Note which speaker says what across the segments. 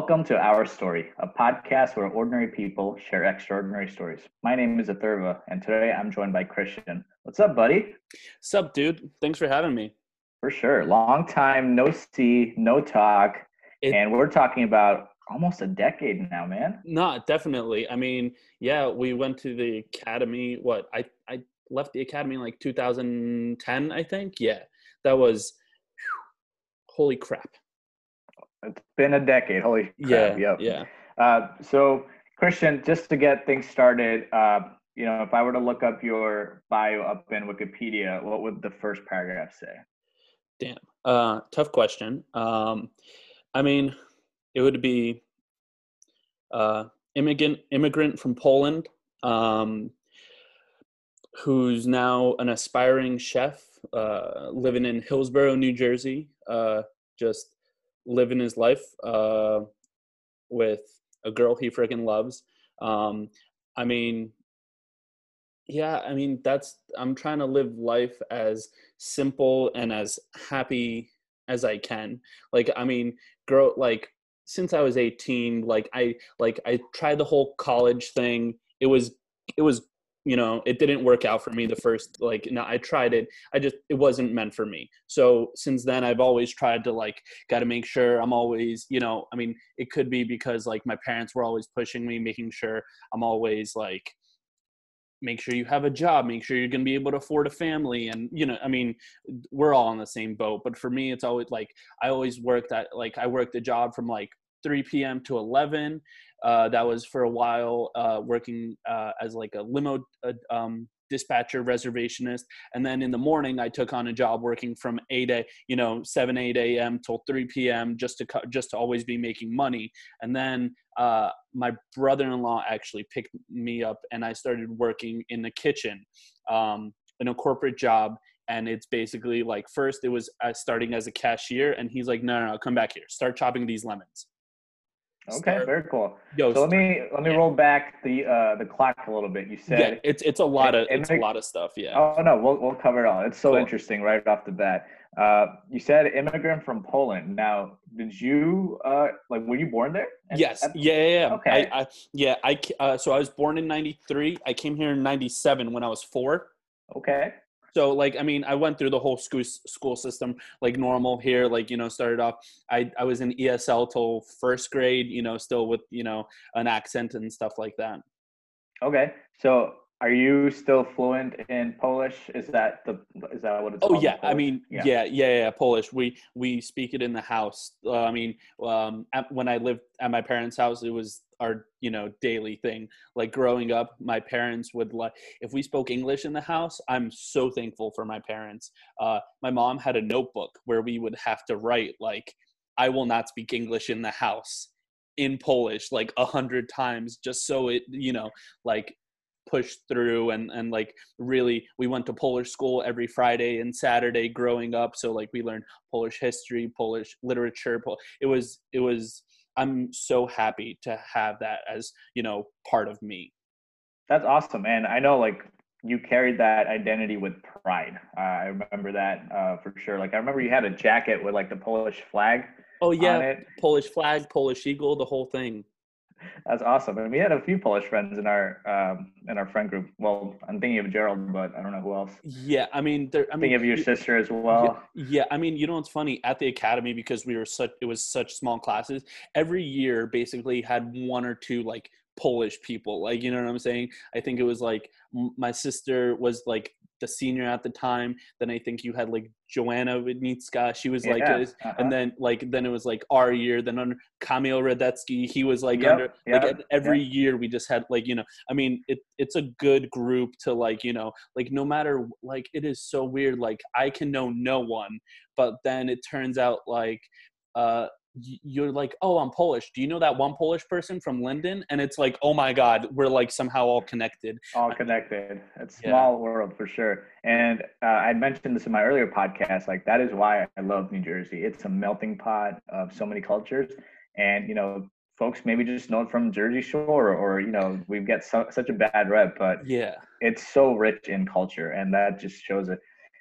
Speaker 1: Welcome to Our Story, a podcast where ordinary people share extraordinary stories. My name is Athurva, and today I'm joined by Krystian. What's up, buddy?
Speaker 2: Sup, dude? Thanks for having me.
Speaker 1: For sure. Long time, no see, no talk. It, and we're talking about almost a decade now, man.
Speaker 2: No, definitely. I mean, yeah, we went to the academy. What? I, I left the academy in like 2010, I think. Yeah, that was whew, holy crap
Speaker 1: it's been a decade. Holy crap.
Speaker 2: Yeah.
Speaker 1: Yep.
Speaker 2: Yeah.
Speaker 1: Uh, so, Krystian, just to get things started, uh, you know, if I were to look up your bio up in Wikipedia, what would the first paragraph say?
Speaker 2: Damn. Uh, tough question. Um, I mean, it would be uh, immigrant immigrant from Poland, um, who's now an aspiring chef, uh, living in Hillsborough, New Jersey. Uh, just living his life uh, with a girl he freaking loves. Um, I mean, yeah, I mean that's I'm trying to live life as simple and as happy as I can. Like, I mean, girl, like since I was 18, like I like I tried the whole college thing. It was it was you know it didn't work out for me the first like no i tried it i just it wasn't meant for me. So since then i've always tried to like got to make sure i'm always you know i mean it could be because like my parents were always pushing me making sure i'm always like make sure you have a job make sure you're going to be able to afford a family and you know i mean we're all in the same boat but for me it's always like i always worked at like i worked a job from like 3 p.m. to 11. Uh, that was for a while uh, working uh, as like a limo um, dispatcher reservationist and then in the morning i took on a job working from 8 a you know 7 8 a.m till 3 p.m just to just to always be making money and then uh, my brother-in-law actually picked me up and i started working in the kitchen um, in a corporate job and it's basically like first it was uh, starting as a cashier and he's like no no no come back here start chopping these lemons
Speaker 1: Okay, start. very cool. Yo, so let me let me yeah. roll back the uh the clock a little bit. You said
Speaker 2: yeah, it's it's a lot of it's a lot of stuff. Yeah.
Speaker 1: Oh no, we'll we'll cover it all. It's so cool. interesting right off the bat. Uh, you said immigrant from Poland. Now, did you uh like were you born there?
Speaker 2: yes. At, yeah, yeah, yeah. Okay. I, I yeah I uh, so I was born in '93. I came here in '97 when I was four.
Speaker 1: Okay.
Speaker 2: So like I mean I went through the whole school school system like normal here like you know started off I I was in ESL till first grade you know still with you know an accent and stuff like that.
Speaker 1: Okay. So are you still fluent in Polish? Is that the is that what it's?
Speaker 2: Oh yeah, I mean yeah. yeah. yeah, yeah, Polish. We we speak it in the house. Uh, I mean, um, at, when I lived at my parents' house, it was our you know daily thing. Like growing up, my parents would like if we spoke English in the house. I'm so thankful for my parents. Uh, my mom had a notebook where we would have to write like, "I will not speak English in the house." in Polish like a hundred times just so it you know like pushed through and and like really we went to polish school every friday and saturday growing up. So like we learned polish history polish literature it was it was i'm so happy to have that as you know part of me.
Speaker 1: That's awesome and i know like you carried that identity with pride. Uh, i remember that uh, for sure. Like i remember you had a jacket with like the polish flag
Speaker 2: oh yeah. polish flag polish eagle the whole thing
Speaker 1: that's awesome. And we had a few Polish friends in our um, in our friend group. Well, I'm thinking of Gerald, but I don't know who else.
Speaker 2: Yeah, I mean, there, I
Speaker 1: mean, thinking of your sister as well.
Speaker 2: Yeah, yeah, I mean, you know, it's funny at the academy because we were such it was such small classes. Every year, basically, had one or two like Polish people. Like, you know what I'm saying? I think it was like my sister was like the senior at the time. Then I think you had like Joanna Widnicka. She was like, yeah, uh-huh. and then like then it was like our year. Then under Kamil Radetzky, he was like yep, under yep, like every yep. year we just had like you know. I mean, it it's a good group to like you know like no matter like it is so weird. Like I can know no one, but then it turns out like uh you're like, oh, I'm Polish. Do you know that one Polish person from Linden? And it's like, oh my God, we're like somehow all connected.
Speaker 1: All connected. It's small yeah. world for sure. And uh, I mentioned this in my earlier podcast. Like that is why I love New Jersey. It's a melting pot of so many cultures, and you know, folks maybe just know it from Jersey Shore, or you know, we get so, such a bad rep, but
Speaker 2: yeah,
Speaker 1: it's so rich in culture, and that just shows it.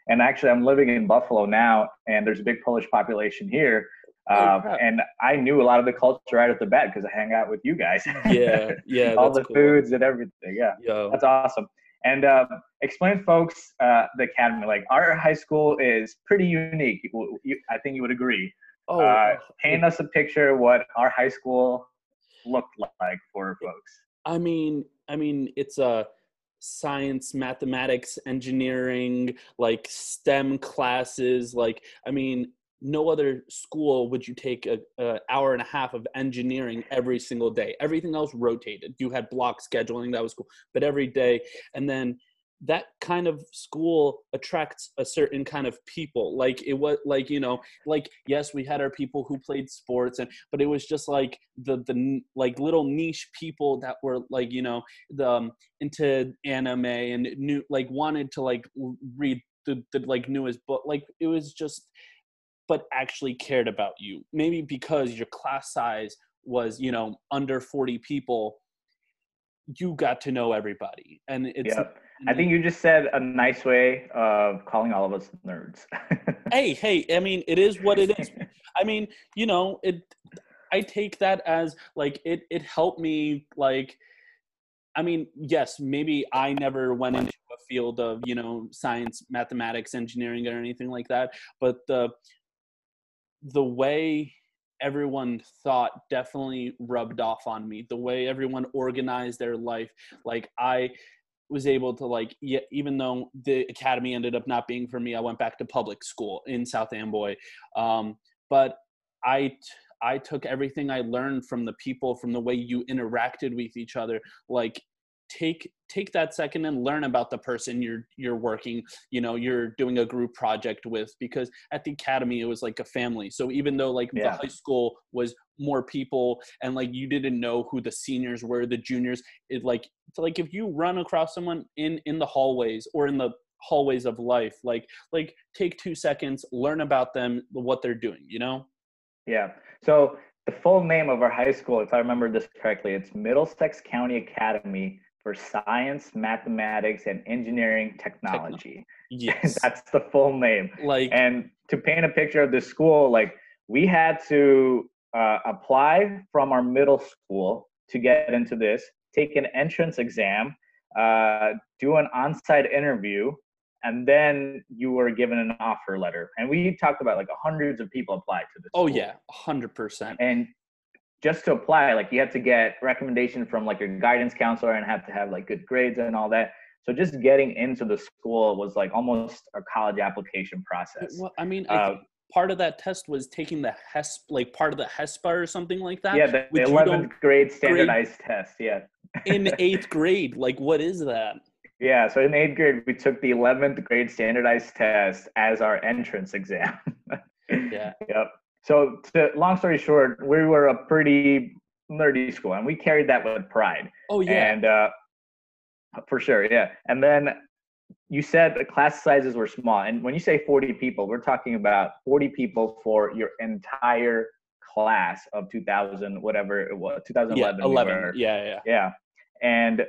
Speaker 1: And actually, I'm living in Buffalo now, and there's a big Polish population here Oh, um, and I knew a lot of the culture right at the bat because I hang out with you guys.
Speaker 2: Yeah, yeah.
Speaker 1: All the cool. foods and everything. Yeah, Yo. that's awesome. And um, explain, folks, uh, the academy. Like our high school is pretty unique. I think you would agree. Oh, uh, paint us a picture what our high school looked like for folks.
Speaker 2: I mean, I mean, it's a science, mathematics, engineering, like STEM classes. Like, I mean, no other school would you take a, a, hour and a half of engineering every single day. Everything else rotated. You had block scheduling that was cool. But every day and then that kind of school attracts a certain kind of people. Like it was like you know like yes we had our people who played sports and but it was just like the the like little niche people that were like you know the um, into anime and new like wanted to like read the, the like newest book. Like it was just but actually cared about you. Maybe because your class size was, you know, under 40 people, you got to know everybody. And it's
Speaker 1: yep. I think you just said a nice way of calling all of us nerds.
Speaker 2: hey, hey, I mean, it is what it is. I mean, you know, it I take that as like it it helped me like I mean, yes, maybe I never went into a field of, you know, science, mathematics, engineering or anything like that, but the the way everyone thought definitely rubbed off on me. The way everyone organized their life. Like i was able to like yeah, even though the academy ended up not being for me i went back to public school in south amboy. Um, but i i took everything i learned from the people from the way you interacted with each other. Like take take that second and learn about the person you're you're working you know you're doing a group project with because at the academy it was like a family. So even though like yeah. the high school was more people and like you didn't know who the seniors were the juniors it like like if you run across someone in in the hallways or in the hallways of life like like take 2 seconds learn about them what they're doing you know?
Speaker 1: Yeah. So the full name of our high school if i remember this correctly it's middlesex county academy for science, mathematics, and engineering technology.
Speaker 2: Yes.
Speaker 1: That's the full name.
Speaker 2: Like
Speaker 1: and to paint a picture of the school, like we had to uh, apply from our middle school to get into this, take an entrance exam, uh, do an on-site interview, and then you were given an offer letter. And we talked about like hundreds of people applied to this.
Speaker 2: Oh school. yeah, hundred percent.
Speaker 1: And just to apply, like you have to get recommendation from like your guidance counselor and have to have like good grades and all that. So just getting into the school was like almost a college application process.
Speaker 2: Well, I mean, I uh, part of that test was taking the HESP, like part of the HSPA or something like that.
Speaker 1: Yeah, the, the 11th grade standardized grade, test. Yeah.
Speaker 2: in eighth grade, like what is that?
Speaker 1: Yeah, so in eighth grade, we took the 11th grade standardized test as our entrance exam.
Speaker 2: yeah.
Speaker 1: Yep. So, to, long story short, we were a pretty nerdy school, and we carried that with pride.
Speaker 2: Oh yeah,
Speaker 1: and uh, for sure, yeah. And then you said the class sizes were small, and when you say 40 people, we're talking about 40 people for your entire class of 2000, whatever it was, 2011.
Speaker 2: Yeah, 11. We yeah, yeah,
Speaker 1: yeah. And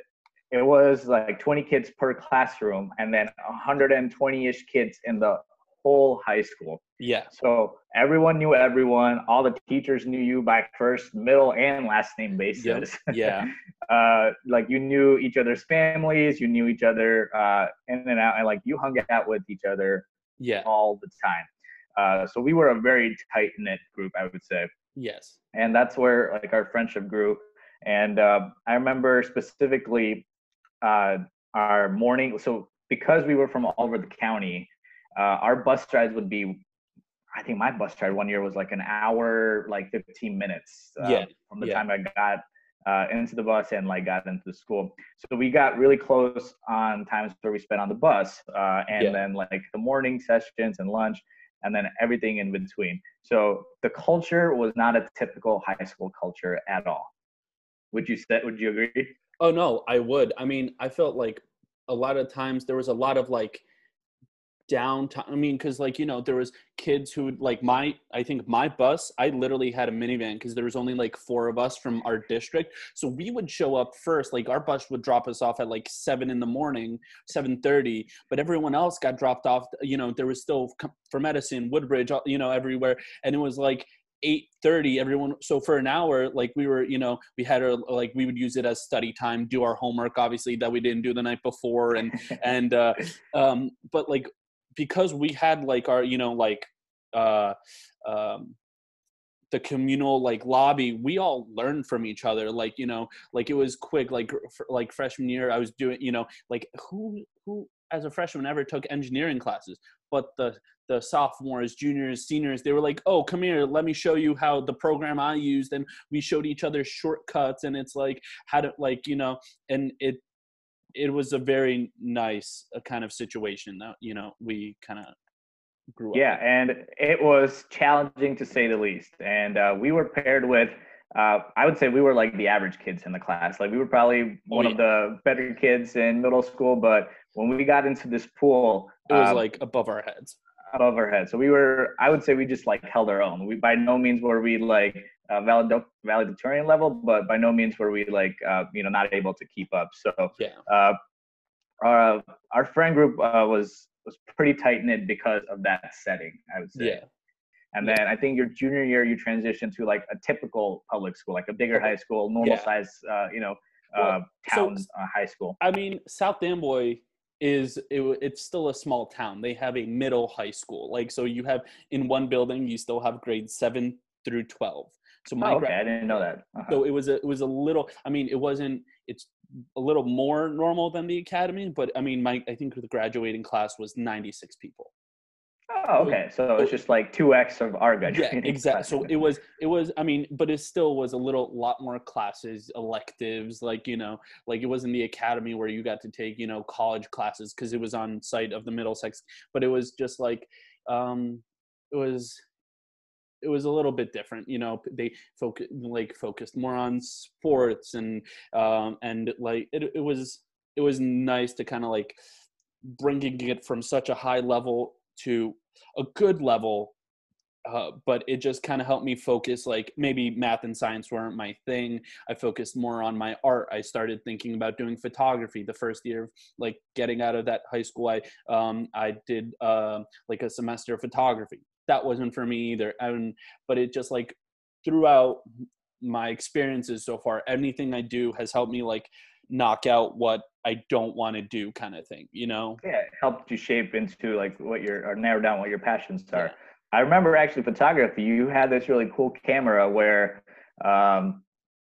Speaker 1: it was like 20 kids per classroom, and then 120ish kids in the whole high school.
Speaker 2: Yeah.
Speaker 1: So everyone knew everyone. All the teachers knew you by first, middle, and last name basis. Yep.
Speaker 2: Yeah.
Speaker 1: uh, like you knew each other's families. You knew each other uh, in and out, and like you hung out with each other.
Speaker 2: Yeah.
Speaker 1: All the time. Uh, so we were a very tight knit group, I would say.
Speaker 2: Yes.
Speaker 1: And that's where like our friendship grew. And uh, I remember specifically uh, our morning. So because we were from all over the county, uh, our bus rides would be I think my bus ride one year was like an hour, like 15 minutes
Speaker 2: uh, yeah.
Speaker 1: from the
Speaker 2: yeah.
Speaker 1: time I got uh, into the bus and like got into the school. So we got really close on times where we spent on the bus, uh, and yeah. then like the morning sessions and lunch, and then everything in between. So the culture was not a typical high school culture at all. Would you say? Would you agree?
Speaker 2: Oh no, I would. I mean, I felt like a lot of times there was a lot of like downtown i mean because like you know there was kids who like my i think my bus i literally had a minivan because there was only like four of us from our district. So we would show up first like our bus would drop us off at like seven in the morning 7.30 but everyone else got dropped off you know there was still for medicine woodbridge you know everywhere and it was like 8.30 everyone so for an hour like we were you know we had our like we would use it as study time do our homework obviously that we didn't do the night before and and uh um but like because we had like our you know like uh um the communal like lobby we all learned from each other like you know like it was quick like like freshman year i was doing you know like who who as a freshman ever took engineering classes but the the sophomores, juniors, seniors, they were like, "Oh, come here, let me show you how the program I used." And we showed each other shortcuts, and it's like how to like you know, and it it was a very nice uh, kind of situation that you know we kind of grew up.
Speaker 1: Yeah, and it was challenging to say the least. And uh, we were paired with. Uh, I would say we were like the average kids in the class. Like we were probably oh, one oh, yeah. of the better kids in middle school, but when we got into this pool,
Speaker 2: it was um, like above our heads
Speaker 1: above our head. So we were, I would say, we just like held our own. We by no means were we like uh, valedictorian level, but by no means were we like uh, you know not able to keep up. So
Speaker 2: yeah,
Speaker 1: uh, our our friend group uh, was was pretty tight knit because of that setting. I would say.
Speaker 2: Yeah.
Speaker 1: And then I think your junior year, you transitioned to like a typical public school, like a bigger high school, normal yeah. size, uh, you know, well, uh, town so, high school.
Speaker 2: I mean, South Amboy is it, it's still a small town. They have a middle high school. Like so you have in one building you still have grades 7 through 12. So
Speaker 1: my oh, okay, I didn't know that.
Speaker 2: Uh-huh. So it was a it was a little I mean it wasn't it's a little more normal than the academy, but I mean my I think the graduating class was 96 people.
Speaker 1: Oh, okay. So it's just like two X of our
Speaker 2: graduating. Yeah, exactly. So it was, it was. I mean, but it still was a little lot more classes, electives. Like you know, like it was in the academy where you got to take you know college classes because it was on site of the Middlesex. But it was just like, um, it was, it was a little bit different. You know, they focus like focused more on sports and um and like it, it was it was nice to kind of like bringing it from such a high level to a good level uh, but it just kind of helped me focus like maybe math and science weren't my thing. I focused more on my art. I started thinking about doing photography the first year of like getting out of that high school. I um, i did uh, like a semester of photography that wasn't for me either and but it just like throughout my experiences so far anything i do has helped me like knock out what I don't want to do kind of thing, you know?
Speaker 1: Yeah, it helped you shape into like what your or narrow down what your passions are. Yeah. I remember actually photography, you had this really cool camera where um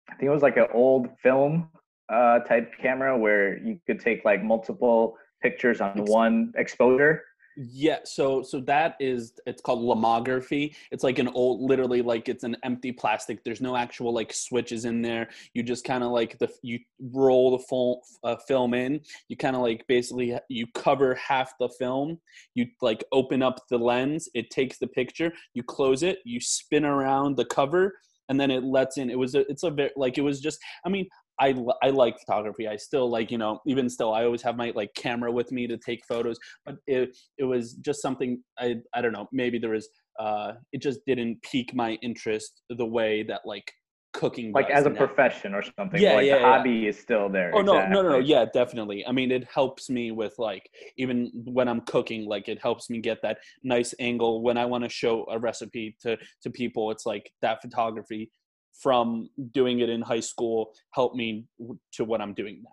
Speaker 1: I think it was like an old film uh type camera where you could take like multiple pictures on one exposure.
Speaker 2: Yeah, so so that is it's called lomography. It's like an old literally like it's an empty plastic. There's no actual like switches in there. You just kind of like the you roll the full uh, film in. You kind of like basically you cover half the film. You like open up the lens, it takes the picture, you close it, you spin around the cover and then it lets in it was a, it's a bit like it was just i mean I, I like photography. I still like, you know, even still, I always have my like camera with me to take photos, but it, it was just something I, I don't know, maybe there was, uh, it just didn't pique my interest the way that like cooking
Speaker 1: like as a now. profession or something yeah, like yeah, the yeah. hobby is still there
Speaker 2: oh exactly. no no no yeah definitely i mean it helps me with like even when i'm cooking like it helps me get that nice angle when i want to show a recipe to to people it's like that photography from doing it in high school helped me to what I'm doing now.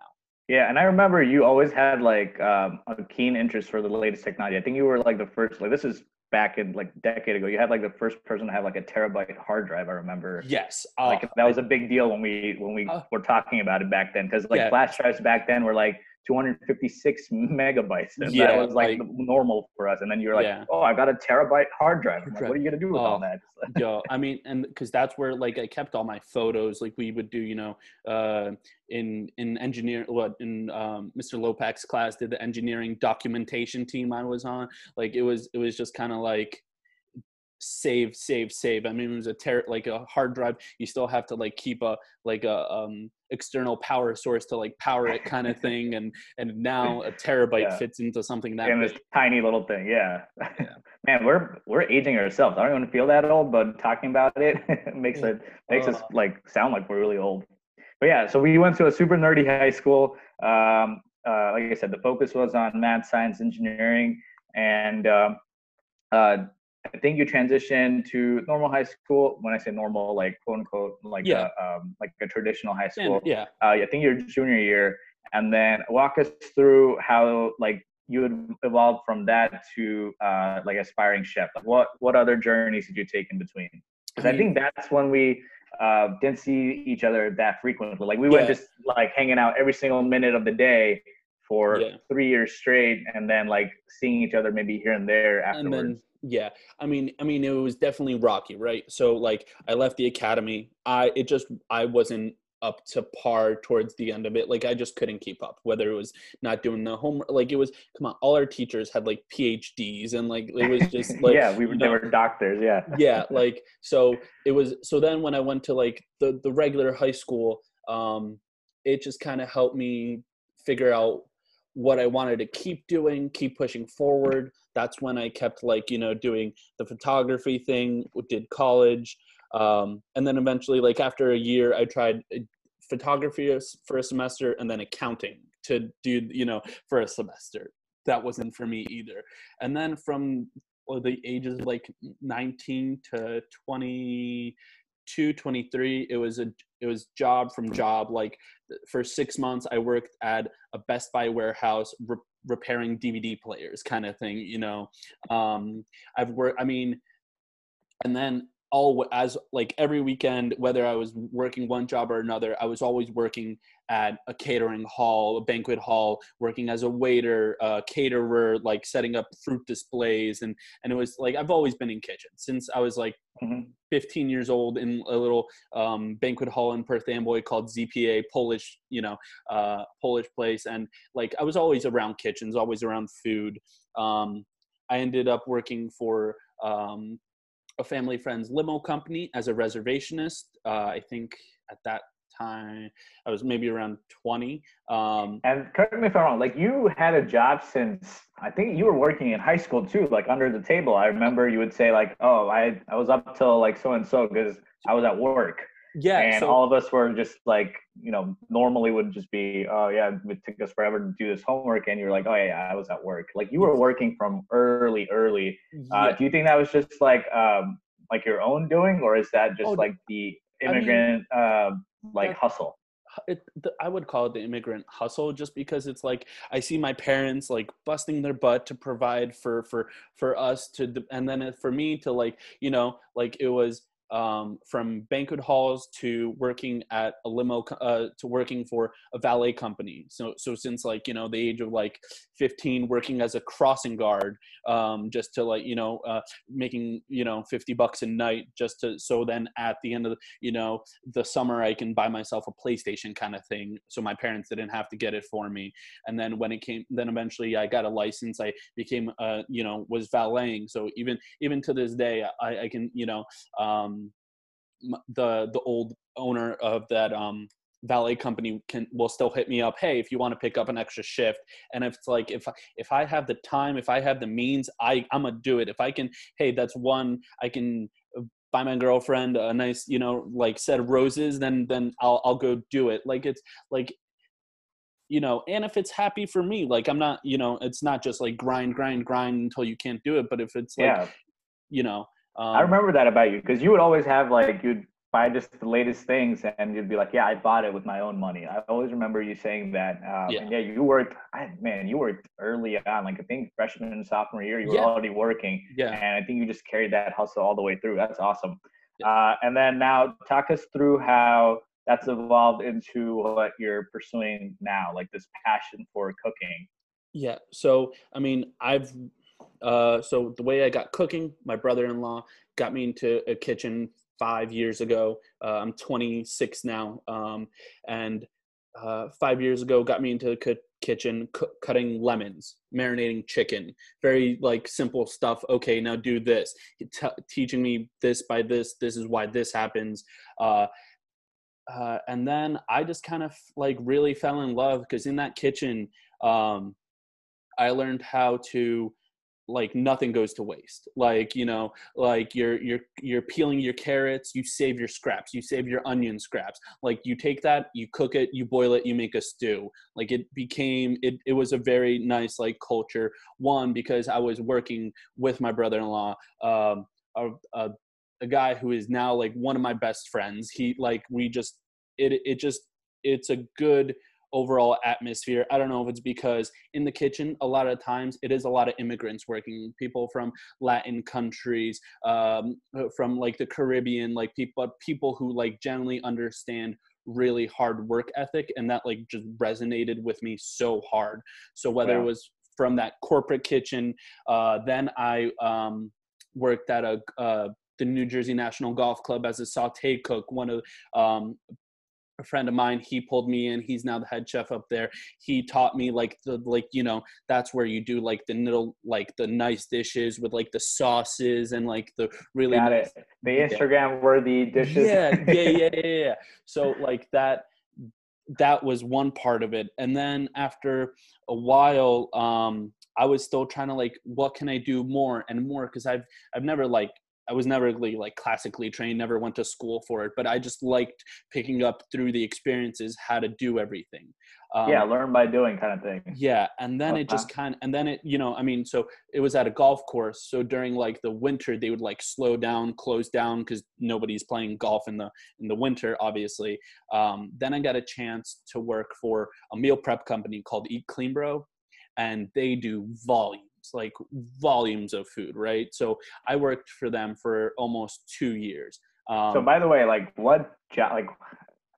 Speaker 1: Yeah, and I remember you always had like um, a keen interest for the latest technology. I think you were like the first. Like this is back in like decade ago. You had like the first person to have like a terabyte hard drive. I remember.
Speaker 2: Yes,
Speaker 1: uh, like that was a big deal when we when we uh, were talking about it back then because like yeah. flash drives back then were like 256 megabytes. And yeah, that was like, like, normal for us. And then you're like, yeah. oh, I got a terabyte hard drive. Like, what are you gonna do with oh, all that?
Speaker 2: yo, I mean, and because that's where like I kept all my photos. Like we would do, you know, uh, in in engineer, what in um, Mr. Lopak's class did the engineering documentation team I was on. Like it was it was just kind of like save save save. I mean it was a ter- like a hard drive. You still have to like keep a like a um external power source to like power it kind of thing and and now a terabyte yeah. fits into something that
Speaker 1: and this tiny little thing yeah. yeah. man we're we're aging ourselves. I don't even feel that old but talking about it makes it makes uh, us like sound like we're really old. But yeah so we went to a super nerdy high school. Um uh, like i said the focus was on math science engineering and um, uh, I think you transitioned to normal high school. When I say normal, like quote unquote, like yeah. a, um, like a traditional high school.
Speaker 2: And, yeah.
Speaker 1: Uh, I think your junior year, and then walk us through how like you would evolve from that to uh, like aspiring chef. Like what what other journeys did you take in between? Because I, mean, I, think that's when we uh, didn't see each other that frequently. Like we yeah. went just like hanging out every single minute of the day for yeah. three years straight, and then like seeing each other maybe here and there afterwards. And then,
Speaker 2: yeah, I mean, I mean, it was definitely rocky, right? So like, I left the academy. I it just I wasn't up to par towards the end of it. Like I just couldn't keep up. Whether it was not doing the homework, like it was. Come on, all our teachers had like PhDs, and like it was just like
Speaker 1: yeah, we were they were doctors. Yeah,
Speaker 2: yeah. Like so, it was. So then when I went to like the the regular high school, um, it just kind of helped me figure out what I wanted to keep doing, keep pushing forward. That's when I kept like you know doing the photography thing. Did college um, and then eventually like after a year i tried uh, photography for a semester and then accounting to do you know for a semester that wasn't for me either and then from the ages like 19 to 22 23 it was a it was job from job. Like for six months i worked at a best buy warehouse re- repairing dvd players kind of thing you know? Um i've worked i mean and then all as like every weekend whether i was working one job or another i was always working at a catering hall a banquet hall working as a waiter a caterer like setting up fruit displays and and it was like i've always been in kitchen since i was like mm-hmm. 15 years old in a little um, banquet hall in perth amboy called zpa polish you know uh, polish place and like i was always around kitchens always around food um, i ended up working for um, a family friend's limo company as a reservationist. Uh, I think at that time I was maybe around 20. Um,
Speaker 1: and correct me if I'm wrong, like you had a job since I think you were working in high school too, like under the table. I remember you would say like, oh, I, I was up till like so and so because I was at work.
Speaker 2: Yeah.
Speaker 1: And so, all of us were just like, you know, normally would just be, oh yeah, it took us forever to do this homework. And you're like, oh yeah, I was at work. Like you were working from early, early. Uh, do you think that was just like, um, like your own doing, or is that just oh, like the immigrant, I mean, uh, like hustle?
Speaker 2: It, the, I would call it the immigrant hustle just because it's like I see my parents like busting their butt to provide for for for us to and then for me to like you know like it was um, from banquet halls to working at a limo uh, to working for a valet company. So so since like you know the age of like 15 working as a crossing guard um, just to like you know uh, making you know 50 bucks a night just to so then at the end of the, you know the summer i can buy myself a playstation kind of thing. So my parents didn't have to get it for me. And then when it came then eventually i got a license. I became uh you know was valeting. So even even to this day i, I can you know um the the old owner of that um valet company can will still hit me up hey if you want to pick up an extra shift and if it's like if if i have the time if i have the means i i'm gonna do it if i can hey that's one i can buy my girlfriend a nice you know like set of roses then then i'll i'll go do it like it's like you know and if it's happy for me like i'm not you know it's not just like grind grind grind until you can't do it but if it's like yeah. you know
Speaker 1: um, I remember that about you because you would always have like you'd buy just the latest things and you'd be like, yeah, I bought it with my own money. I always remember you saying that. Um, yeah. yeah, you worked, I, man, you worked early on. Like I think freshman and sophomore year, you were yeah. already working.
Speaker 2: Yeah.
Speaker 1: And I think you just carried that hustle all the way through. That's awesome. Yeah. Uh, and then now talk us through how that's evolved into what you're pursuing now, like this passion for cooking.
Speaker 2: Yeah. So, I mean, I've uh, so the way I got cooking, my brother-in-law got me into a kitchen five years ago. Uh, I'm 26 now, um, and uh, five years ago got me into the kitchen cutting lemons, marinating chicken. Very like simple stuff. Okay, now do this. T- teaching me this by this. This is why this happens. Uh, uh, and then I just kind of like really fell in love because in that kitchen, um, I learned how to like nothing goes to waste. Like you know like you're you're you're peeling your carrots you save your scraps you save your onion scraps. Like you take that you cook it you boil it you make a stew. Like it became it, it was a very nice like culture one because i was working with my brother-in-law um, a, a a guy who is now like one of my best friends. He like we just it it just it's a good overall atmosphere. I don't know if it's because in the kitchen, a lot of times it is a lot of immigrants working, people from Latin countries, um, from like the Caribbean, like people, people who like generally understand really hard work ethic, and that like just resonated with me so hard. So whether it was from that corporate kitchen, uh, then I um, worked at a uh, the New Jersey National Golf Club as a saute cook, one of um, a friend of mine he pulled me in he's now the head chef up there. He taught me like the like you know that's where you do like the little like the nice dishes with like the sauces and like the really
Speaker 1: Got
Speaker 2: nice,
Speaker 1: it. the instagram worthy dishes.
Speaker 2: Yeah yeah yeah yeah yeah. So like that that was one part of it. And then after a while um i was still trying to like what can i do more and more? Because i've i've never like I was never really like classically trained, never went to school for it, but I just liked picking up through the experiences how to do everything.
Speaker 1: Um, yeah, learn by doing kind of thing.
Speaker 2: Yeah, and then it just kind of, and then it, you know, I mean, so it was at a golf course. So during like the winter, they would like slow down, close down because nobody's playing golf in the in the winter, obviously. Um, then I got a chance to work for a meal prep company called Eat Clean Bro, and they do volume like volumes of food, right? So I worked for them for almost two years.
Speaker 1: Um, so by the way, like what job, like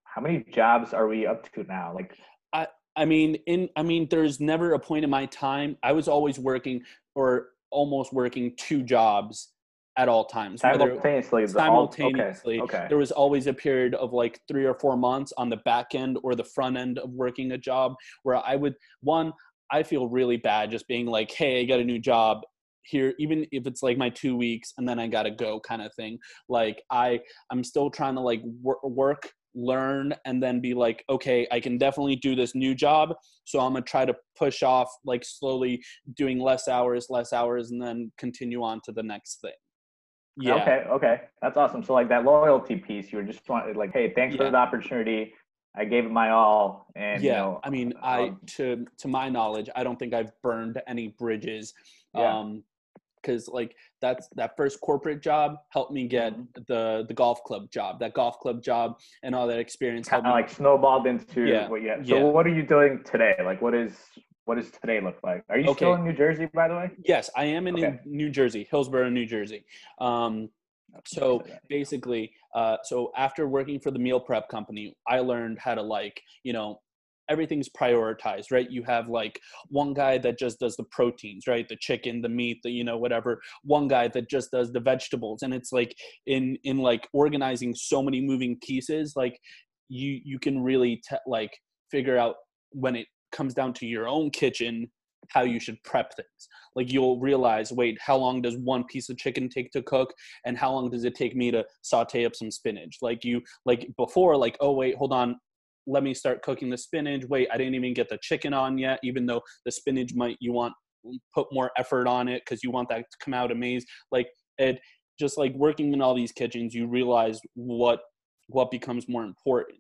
Speaker 1: how many jobs are we up to now? Like,
Speaker 2: I, I mean, in, I mean, there's never a point in my time. I was always working or almost working two jobs at all times.
Speaker 1: Simultaneously.
Speaker 2: simultaneously.
Speaker 1: okay, okay.
Speaker 2: There was always a period of like three or four months on the back end or the front end of working a job where I would, one, I feel really bad just being like, hey, I got a new job here even if it's like my two weeks and then i gotta go kind of thing. Like i i'm still trying to like wor- work learn and then be like okay i can definitely do this new job so i'm gonna try to push off like slowly doing less hours less hours and then continue on to the next thing.
Speaker 1: Yeah. Okay okay. That's awesome. So like that loyalty piece you were just wanting like hey thanks yeah. for the opportunity I gave it my all. And
Speaker 2: yeah,
Speaker 1: you know,
Speaker 2: I mean, I um, to to my knowledge, I don't think I've burned any bridges. Yeah. Um, because like that's that first corporate job helped me get mm-hmm. the the golf club job. That golf club job and all that experience
Speaker 1: kind of like snowballed into yeah. what yeah. So yeah. what are you doing today? Like what is what does today look like? Are you okay. still in New Jersey, by the way?
Speaker 2: Yes, I am in okay. New Jersey, Hillsborough, New Jersey. Um, so basically uh, so after working for the meal prep company i learned how to like you know everything's prioritized right? You have like one guy that just does the proteins right? The chicken the meat the you know whatever. One guy that just does the vegetables. And it's like in in like organizing so many moving pieces like you you can really te- like figure out when it comes down to your own kitchen how you should prep things. Like you'll realize, wait, how long does one piece of chicken take to cook, and how long does it take me to saute up some spinach? Like you, like before, like oh wait, hold on, let me start cooking the spinach. Wait, I didn't even get the chicken on yet, even though the spinach might you want put more effort on it because you want that to come out amazing. Like it, just like working in all these kitchens, you realize what what becomes more important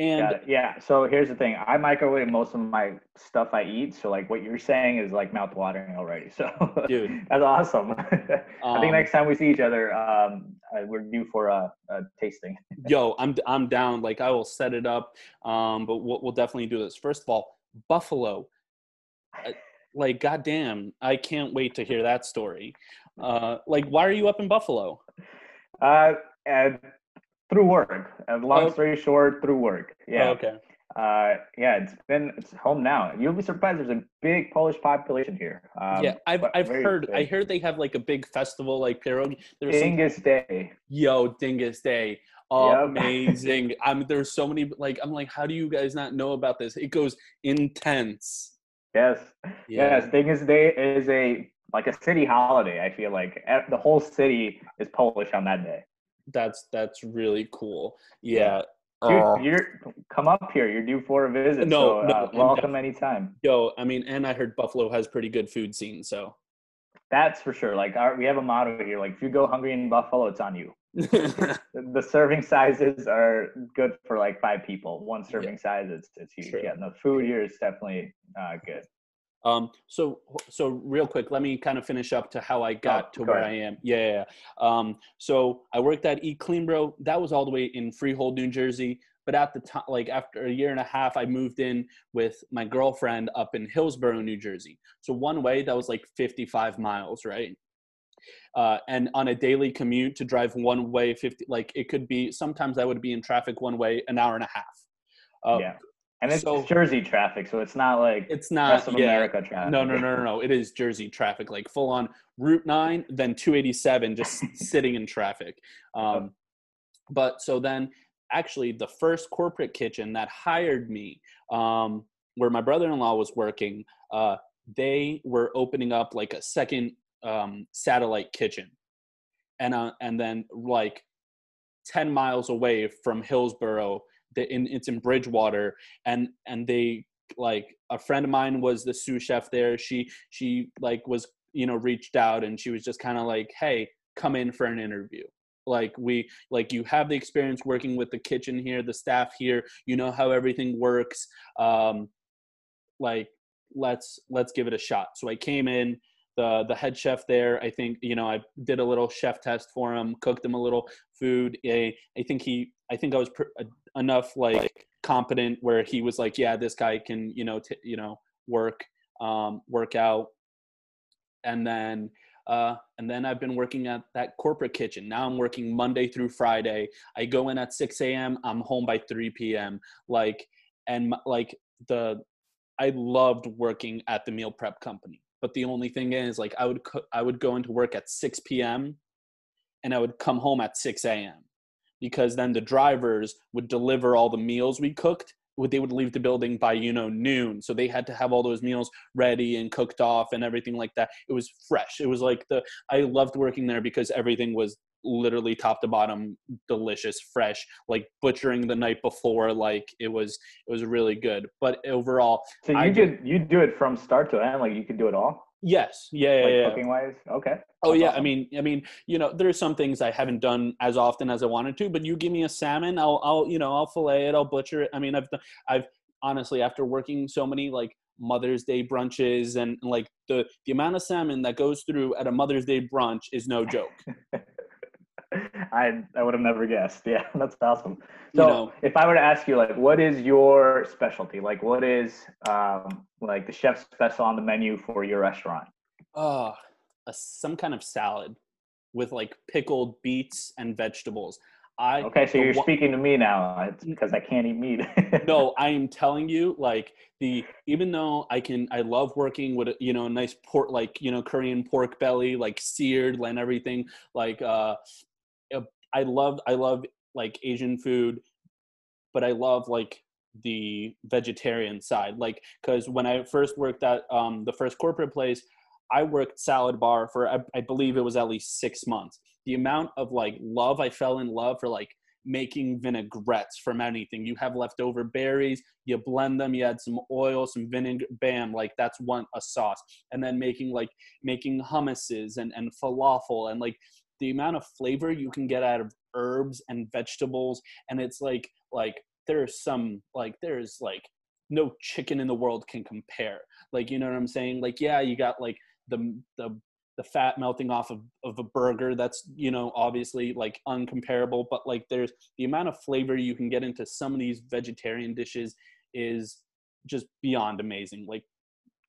Speaker 2: and
Speaker 1: yeah, so here's the thing: I microwave most of my stuff I eat. So like what you're saying is like mouth watering already. So
Speaker 2: dude,
Speaker 1: that's awesome. I think um, next time we see each other, um, we're due for a, a, tasting.
Speaker 2: yo, I'm I'm down. Like I will set it up. Um, but we'll, we'll definitely do this. First of all, Buffalo. Uh, like goddamn, I can't wait to hear that story. Uh, like, why are you up in Buffalo?
Speaker 1: Uh, and through work. And long oh. story short, through work. Yeah.
Speaker 2: Oh, okay.
Speaker 1: Uh, yeah, it's been it's home now. You'll be surprised. There's a big Polish population here.
Speaker 2: Um, yeah, I've I've heard. Big. I heard they have like a big festival, like pierogi.
Speaker 1: There's Dingus some, Day.
Speaker 2: Yo, Dingus Day. Amazing. I'm there's so many like I'm like, how do you guys not know about this? It goes intense.
Speaker 1: Yes. Yeah. Yes. Dingus Day is a like a city holiday. I feel like the whole city is Polish on that day
Speaker 2: that's that's really cool. Yeah.
Speaker 1: Dude, uh, you're come up here. You're due for a visit. No, so, no uh, welcome anytime.
Speaker 2: Yo, I mean, and I heard Buffalo has pretty good food scene, so
Speaker 1: that's for sure. Like our, we have a motto here: like if you go hungry in Buffalo, it's on you. the, serving sizes are good for like five people. One serving yeah. size, it's it's huge. True. Yeah, the food here is definitely uh, good.
Speaker 2: Um, so, so real quick, let me kind of finish up to how I got oh, to where ahead. I am. Yeah. Um, so I worked at Eat Clean Bro. That was all the way in Freehold, New Jersey. But at the time, like after a year and a half, I moved in with my girlfriend up in Hillsborough, New Jersey. So one way that was like 55 miles, right? Uh, and on a daily commute to drive one way 50 like it could be sometimes i would be in traffic one way an hour and a half
Speaker 1: uh, yeah and it's so, Jersey traffic, so it's not like
Speaker 2: it's not rest of yeah, America traffic. No, no, no, no, no. It is Jersey traffic, like full on Route Nine, then 287, just sitting in traffic. Um, but so then, actually, the first corporate kitchen that hired me, um, where my brother-in-law was working, uh, they were opening up like a second um, satellite kitchen, and uh, and then like 10 miles away from In it's in Bridgewater, and and they like a friend of mine was the sous chef there. She she like was you know reached out and she was just kind of like, hey, come in for an interview. Like we like you have the experience working with the kitchen here the staff here. You know how everything works. Um like let's let's give it a shot. So i came in the the head chef there i think you know i did a little chef test for him cooked him a little food. I, I think he i think i was pr- enough like competent where he was like, yeah, this guy can you know t- you know work um, work out, and then uh, and then I've been working at that corporate kitchen. Now I'm working Monday through Friday. I go in at 6 a.m. I'm home by 3 p.m. Like and like the I loved working at the meal prep company. But the only thing is like I would co- I would go into work at 6 p.m. and I would come home at 6 a.m because then the drivers would deliver all the meals we cooked. They would leave the building by you know noon. So they had to have all those meals ready and cooked off and everything like that. It was fresh. It was like the i loved working there because everything was literally top to bottom delicious fresh like butchering the night before like it was it was really good. But overall
Speaker 1: so you I did you do it from start to end like you could do it all
Speaker 2: Yes. Yeah. Like
Speaker 1: yeah, cooking wise. Okay.
Speaker 2: Oh yeah. Awesome. I mean, I mean, you know, there's some things I haven't done as often as I wanted to, but you give me a salmon, I'll, I'll, you know, I'll fillet it, I'll butcher it. I mean, I've, done, I've honestly, after working so many like Mother's Day brunches and like the the amount of salmon that goes through at a Mother's Day brunch is no joke.
Speaker 1: I I would have never guessed. Yeah, that's awesome. So you know, if I were to ask you, like, what is your specialty? Like, what is um like the chef's special on the menu for your restaurant?
Speaker 2: Oh, a, some kind of salad with like pickled beets and vegetables. I
Speaker 1: okay, so you're speaking to me now because I can't eat meat.
Speaker 2: no, I am telling you, like the even though I can, I love working with you know a nice pork, like you know Korean pork belly, like seared and everything. Like uh, I love I love like Asian food, but I love like the vegetarian side. Like because when I first worked at um, the first corporate place, I worked salad bar for I, I believe it was at least six months. The amount of like love I fell in love for like making vinaigrettes from anything. You have leftover berries, you blend them, you add some oil, some vinegar, bam, like that's one a sauce. And then making like making hummuses and, and falafel and like the amount of flavor you can get out of herbs and vegetables and it's like like there's some like there's like no chicken in the world can compare. Like you know what i'm saying? Like yeah you got like the the the fat melting off of, of a burger that's you know obviously like uncomparable but like there's the amount of flavor you can get into some of these vegetarian dishes is just beyond amazing. Like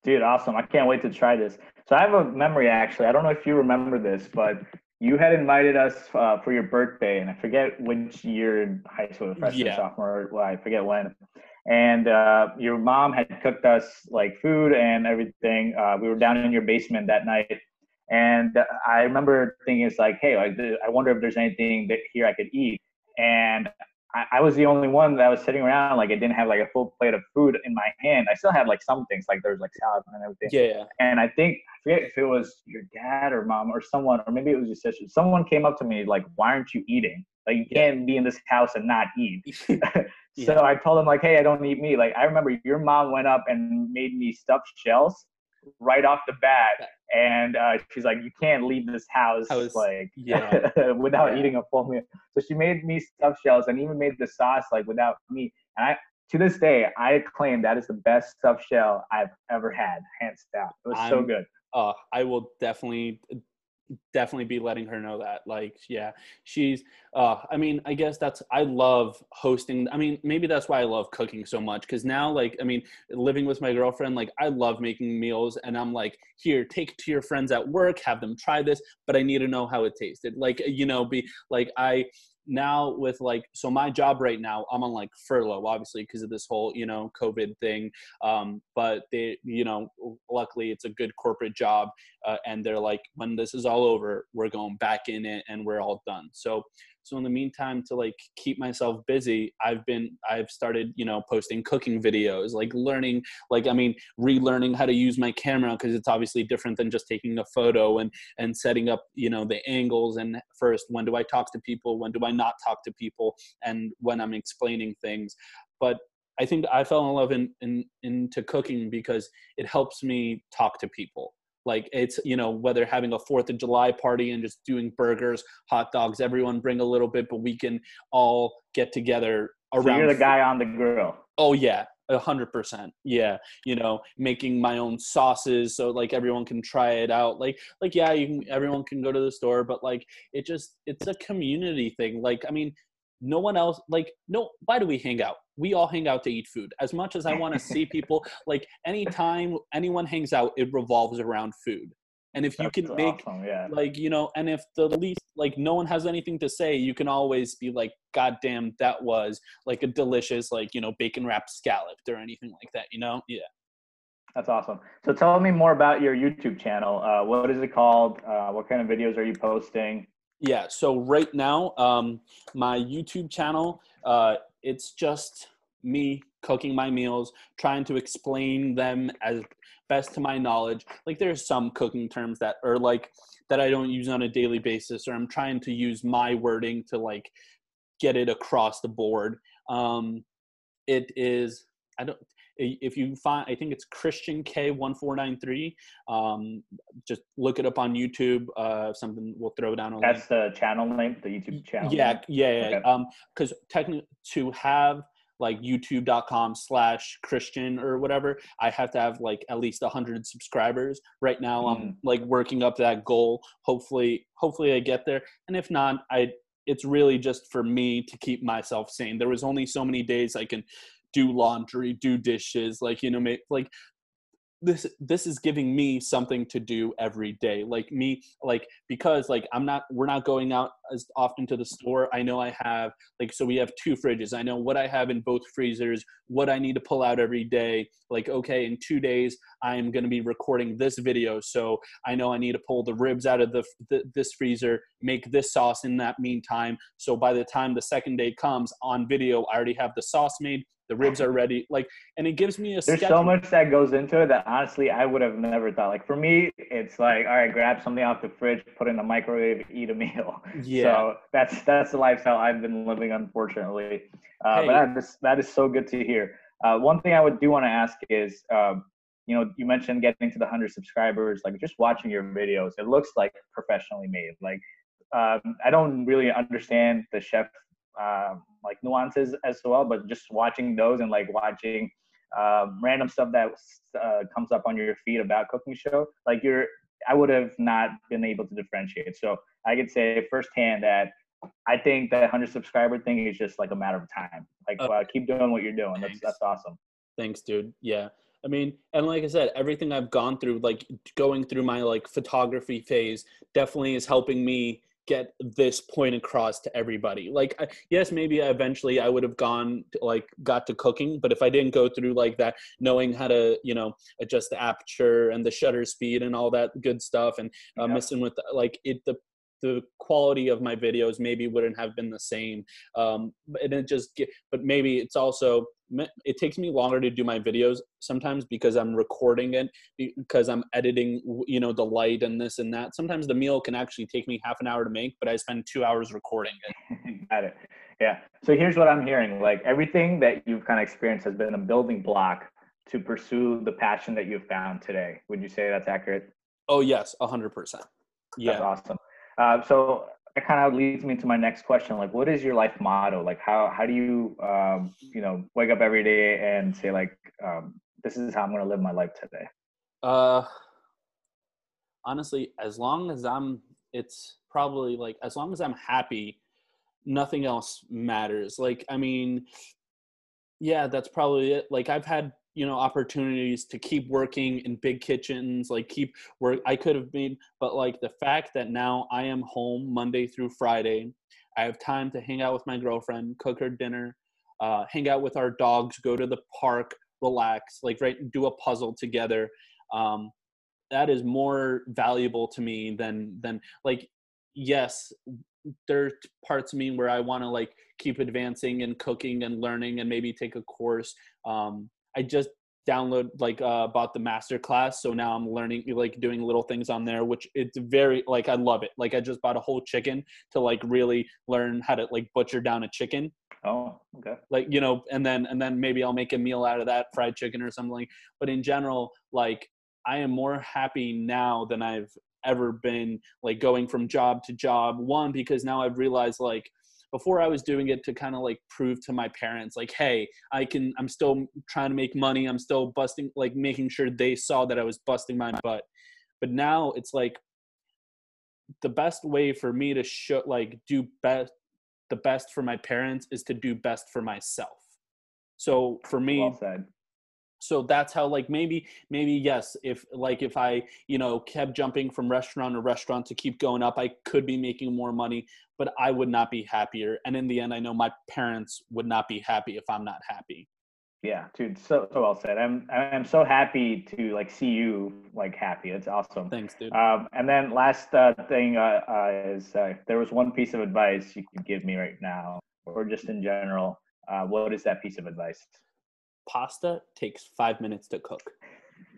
Speaker 1: dude awesome. I can't wait to try this. So i have a memory actually. I don't know if you remember this but you had invited us uh, for your birthday, and I forget which year in high school, freshman, yeah. sophomore, well, I forget when. And uh, your mom had cooked us like food and everything. Uh, we were down in your basement that night, and I remember thinking, "It's like, hey, like, I wonder if there's anything that here I could eat." And I, I, was the only one that was sitting around. Like I didn't have like a full plate of food in my hand. I still had like some things, like there was like salad and everything.
Speaker 2: Yeah. yeah.
Speaker 1: And I think I forget if it was your dad or mom or someone, or maybe it was your sister. Someone came up to me like, "Why aren't you eating? Like you can't be in this house and not eat." so yeah. I told him like, "Hey, I don't eat meat." Like I remember your mom went up and made me stuffed shells right off the bat and uh, she's like, "You can't leave this house like yeah. without yeah. eating a full meal." So she made me stuffed shells and even made the sauce like without meat. And I, to this day, I claim that is the best stuffed shell I've ever had, hands down. It was I'm, so good.
Speaker 2: Uh, I will definitely definitely be letting her know that like yeah she's uh i mean i guess that's i love hosting i mean maybe that's why i love cooking so much because now like i mean living with my girlfriend like i love making meals and i'm like here take to your friends at work have them try this but i need to know how it tasted. Like you know be like i now with like so my job right now i'm on like furlough obviously because of this whole you know covid thing um but they you know luckily it's a good corporate job uh, and they're like when this is all over we're going back in it and we're all done. So so in the meantime to like keep myself busy i've been i've started you know posting cooking videos like learning like i mean relearning how to use my camera because it's obviously different than just taking a photo and and setting up you know the angles. And first when do i talk to people? When do i not talk to people? And when i'm explaining things. But I think I fell in love in, in into cooking because it helps me talk to people like it's you know whether having a fourth of july party and just doing burgers hot dogs everyone bring a little bit but we can all get together around
Speaker 1: so you're the guy on the grill.
Speaker 2: Oh yeah a hundred percent. Yeah you know making my own sauces so like everyone can try it out. Like like yeah you can everyone can go to the store but like it just it's a community thing. Like i mean no one else like no why do we hang out we all hang out to eat food as much as i want to see people like anytime anyone hangs out it revolves around food and if you That's can make awesome, yeah. like you know and if the least like no one has anything to say you can always be like god damn that was like a delicious like you know bacon wrapped scallop or anything like that you know yeah
Speaker 1: that's awesome. So tell me more about your YouTube channel. Uh, what is it called? Uh, what kind of videos are you posting?
Speaker 2: Yeah. So right now, um, my YouTube channel, uh, it's just me cooking my meals, trying to explain them as best to my knowledge. Like there's some cooking terms that are like that I don't use on a daily basis, or I'm trying to use my wording to like get it across the board. Um, it is I don't if you find i think it's krystian k1493 um, just look it up on youtube uh, something we'll throw down
Speaker 1: that's link. the channel name the youtube channel
Speaker 2: yeah yeah yeah okay. um because technically to have like youtube.com slash krystian or whatever i have to have like at least 100 subscribers right now mm. i'm like working up that goal hopefully hopefully i get there and if not i it's really just for me to keep myself sane there was only so many days i can do laundry, do dishes, like you know, make like this this is giving me something to do every day. Like me like because like i'm not we're not going out as often to the store. I know i have like so we have two fridges. I know what i have in both freezers what i need to pull out every day. Like okay in two days i'm going to be recording this video. So i know i need to pull the ribs out of the, the this freezer make this sauce in that meantime. So by the time the second day comes on video i already have the sauce made the ribs are ready like and it gives me a
Speaker 1: there's so much that goes into it that honestly i would have never thought. Like for me it's like all right grab something off the fridge put in the microwave eat a meal. Yeah. So that's that's the lifestyle i've been living unfortunately. Uh, hey. but that is, that is so good to hear. Uh, one thing i would do want to ask is um, you know you mentioned getting to the 100 subscribers like just watching your videos it looks like professionally made. Like um, i don't really understand the chef um, like nuances as well. But just watching those and like watching um, random stuff that uh, comes up on your feed about cooking show, like you're, I would have not been able to differentiate. So I could say firsthand that I think that 100 subscriber thing is just like a matter of time. Like uh, uh, keep doing what you're doing. That's that's awesome.
Speaker 2: Thanks, dude. Yeah. I mean, and like I said, everything I've gone through, like going through my like photography phase, definitely is helping me get this point across to everybody like yes maybe eventually i would have gone to, like got to cooking but if i didn't go through like that knowing how to you know adjust the aperture and the shutter speed and all that good stuff and uh, yeah. messing with like it the the quality of my videos maybe wouldn't have been the same um and it just get but maybe it's also it takes me longer to do my videos sometimes because I'm recording it because I'm editing you know the light and this and that. Sometimes the meal can actually take me half an hour to make but I spend 2 hours recording
Speaker 1: it. Got it. Yeah. So here's what I'm hearing like everything that you've kind of experienced has been a building block to pursue the passion that you've found today. Would you say that's accurate?
Speaker 2: Oh yes 100%
Speaker 1: yeah that's awesome uh, so that kind of leads me to my next question. Like, what is your life motto? Like, how how do you um, you know wake up every day and say like, um, this is how I'm going to live my life today?
Speaker 2: Uh, honestly, as long as I'm, it's probably like as long as I'm happy, nothing else matters. Like, I mean, yeah, that's probably it. Like, I've had you know opportunities to keep working in big kitchens like keep work i could have been but like the fact that now i am home monday through friday i have time to hang out with my girlfriend cook her dinner uh, hang out with our dogs go to the park relax like right do a puzzle together um, that is more valuable to me than than like yes there's parts of me where i want to like keep advancing and cooking and learning and maybe take a course um, I just download like uh bought the master class so now i'm learning like doing little things on there which it's very like i love it. Like i just bought a whole chicken to like really learn how to like butcher down a chicken.
Speaker 1: Oh okay.
Speaker 2: Like you know and then and then maybe i'll make a meal out of that fried chicken or something. But in general like i am more happy now than i've ever been like going from job to job. One because now i've realized like before I was doing it to kind of like prove to my parents, like, hey, I can, I'm still trying to make money. I'm still busting, like making sure they saw that I was busting my butt. But now it's like the best way for me to show, like, do best, the best for my parents is to do best for myself. So for me,
Speaker 1: well
Speaker 2: so that's how like maybe maybe yes if like if i you know kept jumping from restaurant to restaurant to keep going up i could be making more money but i would not be happier. And in the end i know my parents would not be happy if i'm not happy.
Speaker 1: Yeah dude so, so well said. I'm i'm so happy to like see you like happy. It's awesome.
Speaker 2: Thanks dude.
Speaker 1: Um, and then last uh, thing uh, uh, is uh, there was one piece of advice you could give me right now or just in general. Uh, what is that piece of advice
Speaker 2: pasta takes five minutes to cook.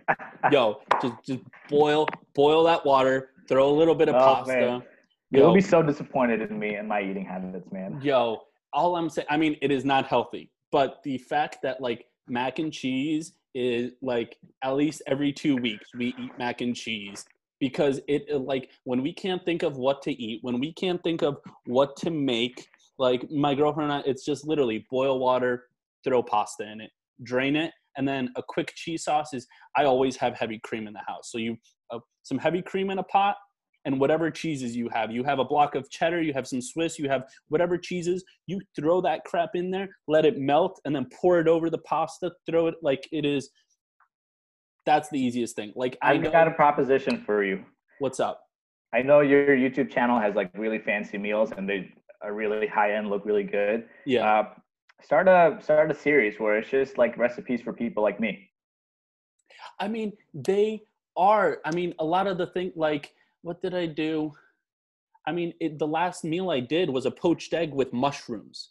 Speaker 2: Yo, just just boil boil that water, throw a little bit of oh, pasta. Man.
Speaker 1: You'll be so disappointed in me and my eating habits, man.
Speaker 2: Yo, all I'm saying, I mean, it is not healthy, but the fact that like mac and cheese is like at least every two weeks we eat mac and cheese because it like when we can't think of what to eat, when we can't think of what to make, like my girlfriend and I, it's just literally boil water, throw pasta in it drain it, and then a quick cheese sauce is I always have heavy cream in the house. So you uh, some heavy cream in a pot, and whatever cheeses you have. You have a block of cheddar, you have some Swiss, you have whatever cheeses. You throw that crap in there, let it melt, and then pour it over the pasta. Throw it like it is. That's the easiest thing. Like
Speaker 1: I've know, got a proposition for you.
Speaker 2: What's up?
Speaker 1: I know your YouTube channel has like really fancy meals and they are really high end, look really good.
Speaker 2: Yeah.
Speaker 1: Uh, start a start a series where it's just like recipes for people like me
Speaker 2: i mean they are i mean a lot of the thing like what did i do i mean it, the last meal i did was a poached egg with mushrooms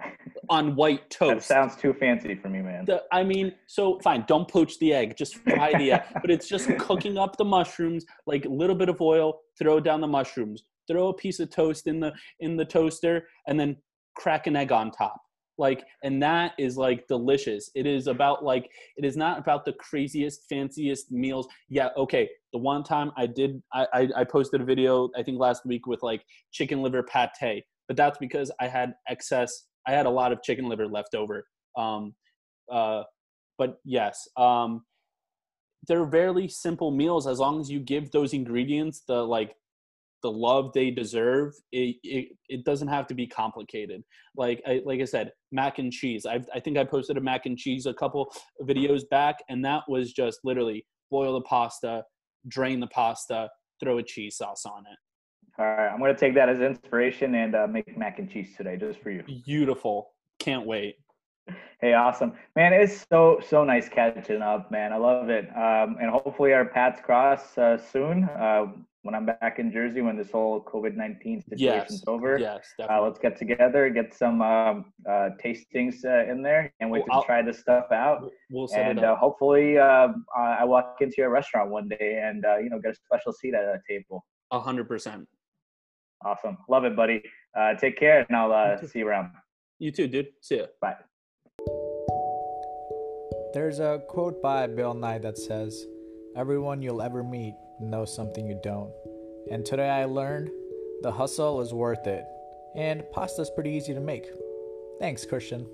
Speaker 2: on white toast.
Speaker 1: That sounds too fancy for me, man.
Speaker 2: The, I mean, so fine, don't poach the egg, just fry the egg. But it's just cooking up the mushrooms, like a little bit of oil, throw down the mushrooms, throw a piece of toast in the in the toaster, and then crack an egg on top like and that is like delicious. It is about like it is not about the craziest fanciest meals. Yeah okay the one time i did i i, I posted a video i think last week with like chicken liver pate but that's because i had excess i had a lot of chicken liver left over. Um uh but yes um they're very simple meals. As long as you give those ingredients the like the love they deserve, it, it, it doesn't have to be complicated. Like I, like I said, mac and cheese. i I think I posted a mac and cheese a couple videos back, and that was just literally boil the pasta, drain the pasta, throw a cheese sauce on it.
Speaker 1: All right, I'm gonna take that as inspiration and uh, make mac and cheese today, just for you.
Speaker 2: Beautiful. Can't wait.
Speaker 1: Hey, awesome, man! It's so so nice catching up, man. I love it, um, and hopefully our paths cross uh, soon. Uh, when I'm back in Jersey when this whole COVID nineteen situation's
Speaker 2: yes.
Speaker 1: over.
Speaker 2: Yes,
Speaker 1: uh, let's get together, get some um, uh, tastings uh, in there, and wait well, to try this stuff out.
Speaker 2: We'll set
Speaker 1: and uh, hopefully, um, I walk into your restaurant one day and uh, you know get a special seat at a table.
Speaker 2: A hundred percent.
Speaker 1: Awesome, love it, buddy. Uh, take care, and I'll see you around.
Speaker 2: You too, dude. See ya.
Speaker 1: Bye.
Speaker 3: There's a quote by Bill Nye that says, "Everyone you'll ever meet know something you don't. And today I learned The hustle is worth it, and pasta's pretty easy to make. Thanks, Krystian.